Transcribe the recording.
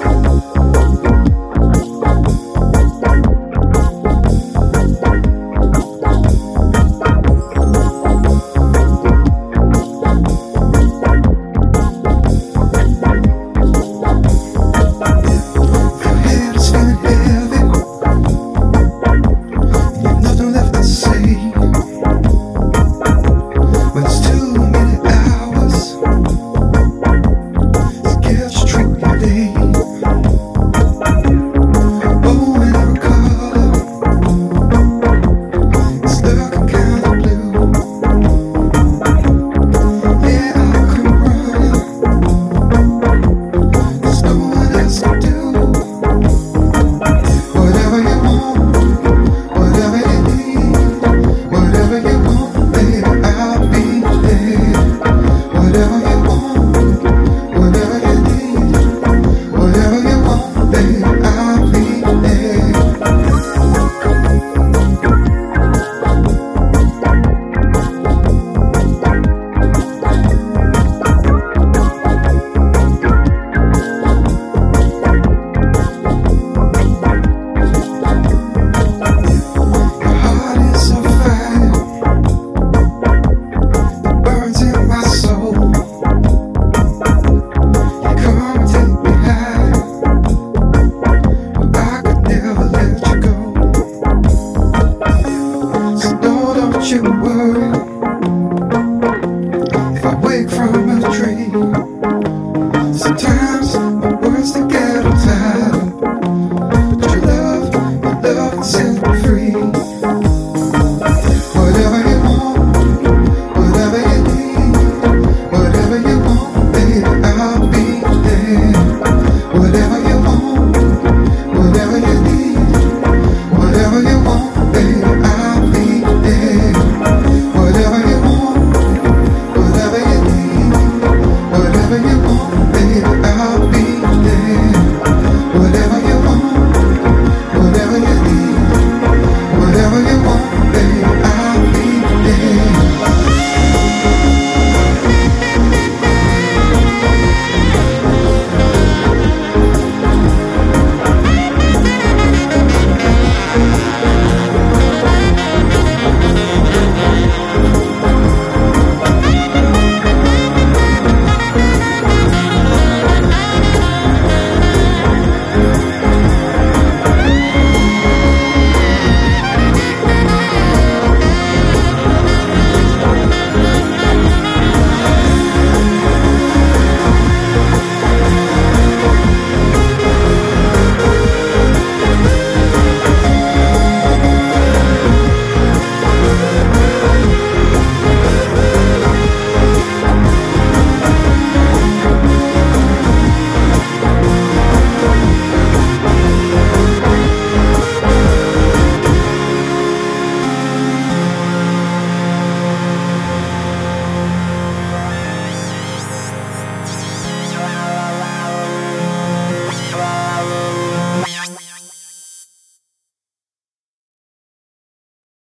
Whatever